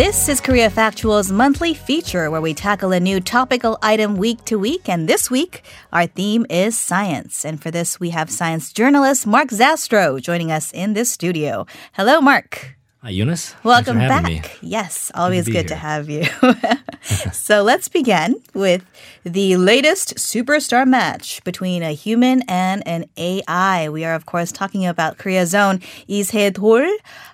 This is Korea Factual's monthly feature where we tackle a new topical item week to week. And this week, our theme is science. And for this, we have science journalist Mark Zastrow joining us in this studio. Hello, Mark. Hi, Eunice. Welcome back. Me. Yes, always to good to have you. so let's begin with the latest superstar match between a human and an AI. We are, of course, talking about Korea's own Lee Se-dol,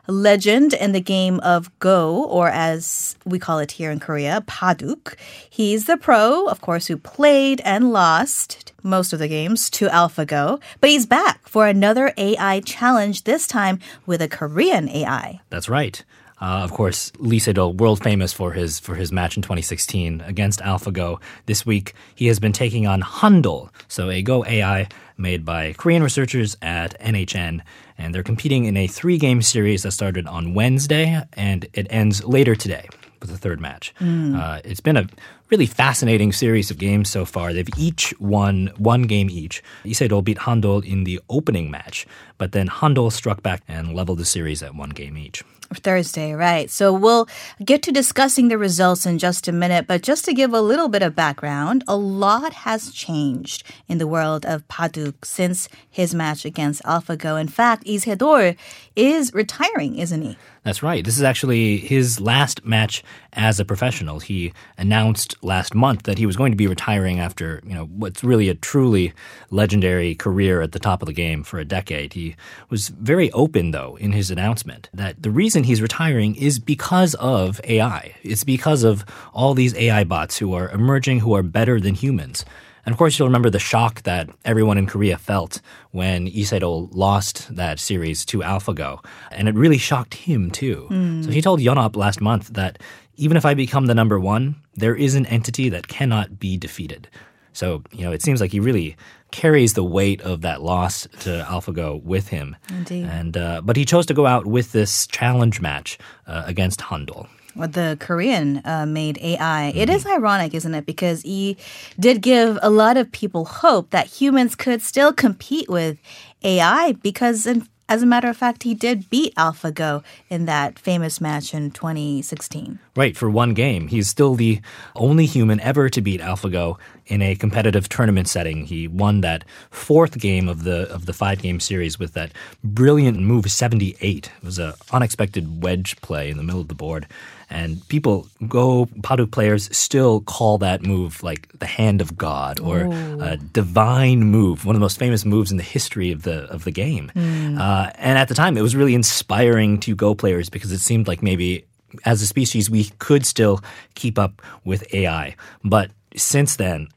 legend in the game of Go, or as we call it here in Korea, Paduk. He's the pro, of course, who played and lost most of the games to AlphaGo, but he's back for another AI challenge, this time with a Korean AI. That's right. Uh, of course, Lee Sedol, world famous for his for his match in 2016 against AlphaGo. This week, he has been taking on Handol, so a Go AI made by Korean researchers at NHN, and they're competing in a three-game series that started on Wednesday and it ends later today with the third match. Uh, it's been a really fascinating series of games so far. They've each won one game each. Lee Sedol beat Handol in the opening match, but then Handol struck back and leveled the series at one game each. Thursday, right. So we'll get to discussing the results in just a minute, but just to give a little bit of background, a lot has changed in the world of Paduk since his match against AlphaGo. In fact, Lee Sedol is retiring, isn't he? That's right. This is actually his last match as a professional. He announced last month that he was going to be retiring after, you know, what's really a truly legendary career at the top of the game for a decade. He was very open though in his announcement that the reason he's retiring is because of AI. It's because of all these AI bots who are emerging who are better than humans. And of course, you'll remember the shock that everyone in Korea felt when Lee Sedol lost that series to AlphaGo. And it really shocked him too. So he told Yonhap last month that even if I become the number one, there is an entity that cannot be defeated. So, you know, it seems like he really carries the weight of that loss to AlphaGo with him. Indeed. And, uh, but he chose to go out with this challenge match uh, against Handol. The Korean uh, made AI. It is ironic, isn't it? Because he did give a lot of people hope that humans could still compete with AI because, in, as a matter of fact, he did beat AlphaGo in that famous match in 2016. Right, for one game. He's still the only human ever to beat AlphaGo in a competitive tournament setting. He won that fourth game of the of the five game series with that brilliant move 78. It was an unexpected wedge play in the middle of the board. And people go Padu players still call that move like the hand of God or a divine move, one of the most famous moves in the history of the of the game. Uh, and at the time, it was really inspiring to Go players because it seemed like maybe as a species, we could still keep up with AI. But since then,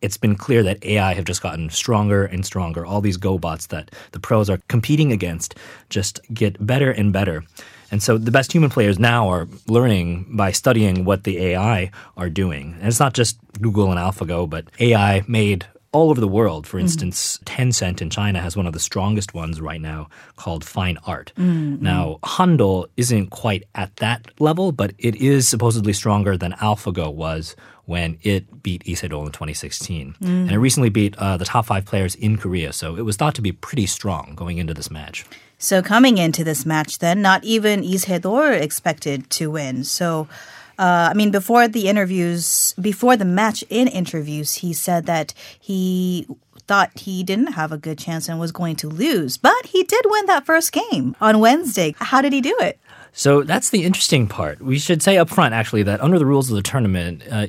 it's been clear that AI have just gotten stronger and stronger. All these Go bots that the pros are competing against just get better and better. And so the best human players now are learning by studying what the AI are doing. And it's not just Google and AlphaGo, but AI made all over the world. For mm. instance, Tencent in China has one of the strongest ones right now called Fine Art. Mm, mm. Now, Handol isn't quite at that level, but it is supposedly stronger than AlphaGo was when it beat Lee Sedol in 2016. And it recently beat uh, the top five players in Korea, so it was thought to be pretty strong going into this match. So coming into this match, then not even Lee Sedol expected to win. So, uh, I mean, before the interviews, before the match in interviews, he said that he thought he didn't have a good chance and was going to lose, but he did win that first game on Wednesday. How did he do it? So that's the interesting part. We should say up front, actually, that under the rules of the tournament, uh,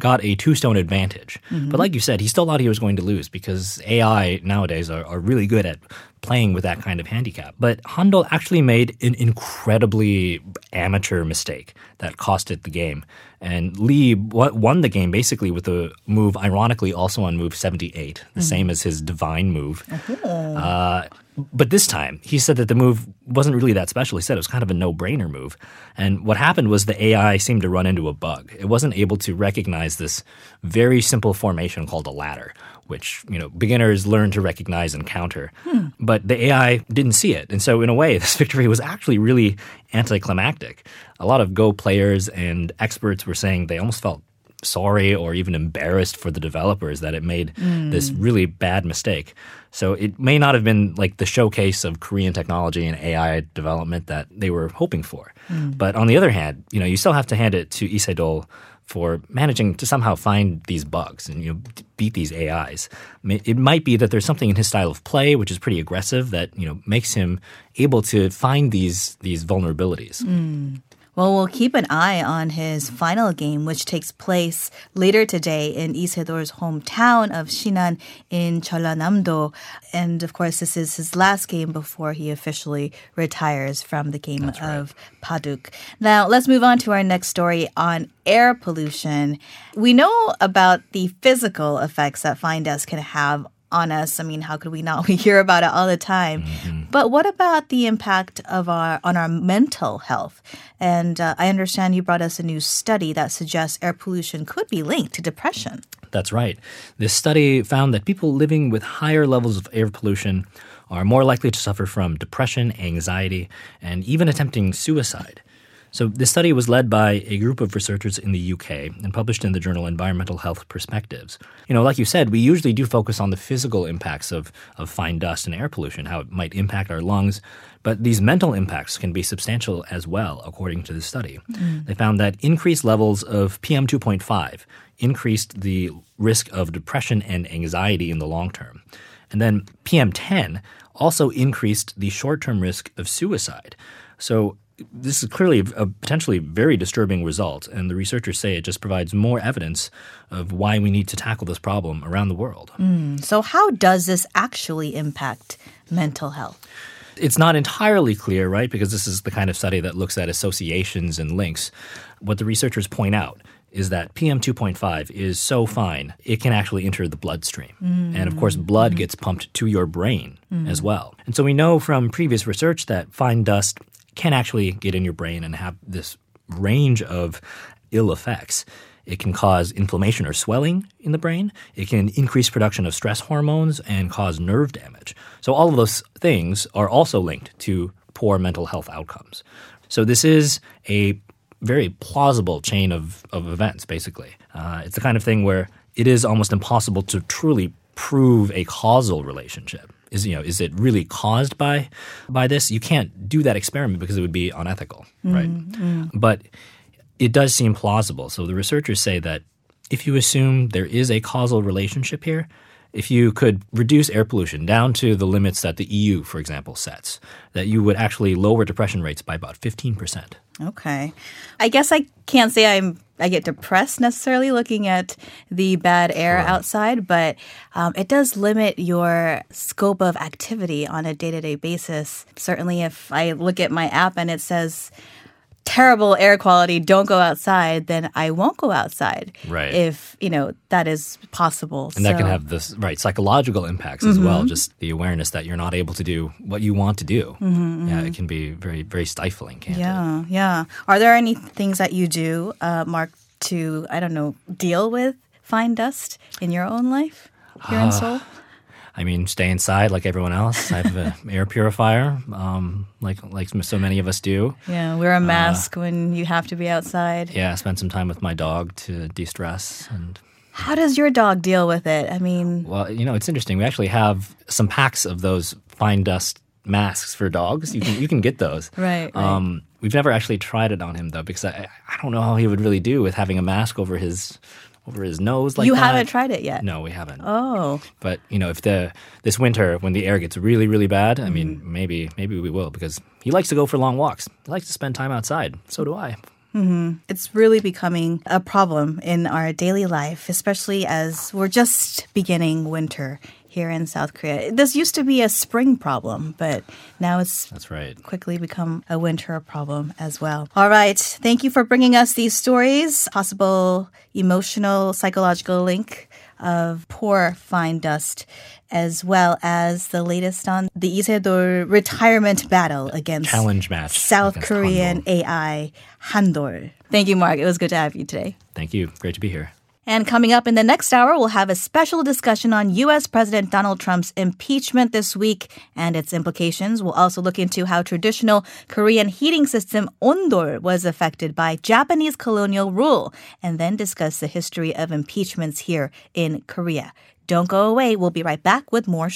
got a two stone advantage. But like you said, he still thought he was going to lose because AI nowadays are, are really good at playing with that kind of handicap. But Handol actually made an incredibly amateur mistake that cost it the game. And Lee won the game basically with a move, ironically, also on move 78, the same as his divine move. Uh, but this time, he said that the move wasn't really that special. He said it was kind of a no brainer move. And what happened was the AI seemed to run into a bug. It wasn't able to recognize this very simple formation called a ladder, which, you know, beginners learn to recognize and counter. Hmm. But the AI didn't see it. And so, in a way, this victory was actually really anticlimactic. A lot of Go players and experts were saying they almost felt sorry or even embarrassed for the developers that it made this mm. really bad mistake. So it may not have been like the showcase of Korean technology and AI development that they were hoping for. Mm. But on the other hand, you know, you still have to hand it to Lee Sedol for managing to somehow find these bugs and you know beat these AIs. It might be that there's something in his style of play which is pretty aggressive that you know makes him able to find these these vulnerabilities. Mm. Well, we'll keep an eye on his final game, which takes place later today in Lee Sedol's hometown of Shinan in Jeollanam-do. And of course, this is his last game before he officially retires from the game of Paduk. Now, let's move on to our next story on air pollution. We know about the physical effects that fine dust can have on us. I mean, how could we not? We hear about it all the time. But what about the impact of our on our mental health? And uh, I understand you brought us a new study that suggests air pollution could be linked to depression. That's right. This study found that people living with higher levels of air pollution are more likely to suffer from depression, anxiety, and even attempting suicide. So, this study was led by a group of researchers in the UK and published in the journal Environmental Health Perspectives. You know, like you said, we usually do focus on the physical impacts of, of fine dust and air pollution, how it might impact our lungs, but these mental impacts can be substantial as well, according to the study. Mm-hmm. They found that increased levels of PM 2.5 increased the risk of depression and anxiety in the long term. And then PM10 also increased the short term risk of suicide. So, this is clearly a potentially very disturbing result, and the researchers say it just provides more evidence of why we need to tackle this problem around the world. Mm, so, how does this actually impact mental health? It's not entirely clear, right? Because this is the kind of study that looks at associations and links. What the researchers point out is that PM 2.5 is so fine, it can actually enter the bloodstream. Mm. And of course, blood mm-hmm. gets pumped to your brain mm. as well. And so we know from previous research that fine dust can actually get in your brain and have this range of ill effects. It can cause inflammation or swelling in the brain. It can increase production of stress hormones and cause nerve damage. So, all of those things are also linked to poor mental health outcomes. So, this is a very plausible chain of, of events, basically. Uh, it's the kind of thing where it is almost impossible to truly prove a causal relationship. Is you know is it really caused by by this? You can't do that experiment because it would be unethical, right? Mm, mm. But it does seem plausible. So the researchers say that if you assume there is a causal relationship here, if you could reduce air pollution down to the limits that the EU, for example, sets, that you would actually lower depression rates by about 15%. Okay. I guess I can't say I'm I get depressed necessarily looking at the bad air outside, but um, it does limit your scope of activity on a day to day basis. Certainly, if I look at my app and it says terrible air quality, don't go outside, then I won't go outside. Right. If, you know, that is possible. And that can have this right psychological impacts as well. Just the awareness that you're not able to do what you want to do. Yeah, it can be very, very stifling. Can't it? Yeah, yeah. Are there any things that you do, uh, Mark, to, I don't know, deal with fine dust in your own life here Ah. in Seoul? I mean, stay inside like everyone else. I have an air purifier, um, like like so many of us do. Yeah, wear a mask when you have to be outside. Yeah, spend some time with my dog to de-stress and How does your dog deal with it? I mean, Well, you know, it's interesting. We actually have some packs of those fine dust masks for dogs. You can you can get those. Right, right. Um, we've never actually tried it on him though, because I I don't know how he would really do with having a mask over his over his nose like you that. haven't tried it yet. No, we haven't. Oh, But you know, if the this winter when the air gets really really bad, I mean, Mm-hmm. maybe maybe we will because he likes to go for long walks. He likes to spend time outside. So do I. it's really becoming a problem in our daily life, especially as we're just beginning winter here in South Korea. This used to be a spring problem, but now it's That's right. quickly become a winter problem as well. All right. Thank you for bringing us these stories, possible emotional, psychological link of poor fine dust, as well as the latest on the Lee Sedol retirement battle against Challenge match South Korean. AI Handol. Thank you, Mark. It was good to have you today. Thank you. Great to be here. And coming up in the next hour, we'll have a special discussion on U.S. President Donald Trump's impeachment this week and its implications. We'll also look into how traditional Korean heating system ondol was affected by Japanese colonial rule, and then discuss the history of impeachments here in Korea. Don't go away. We'll be right back with more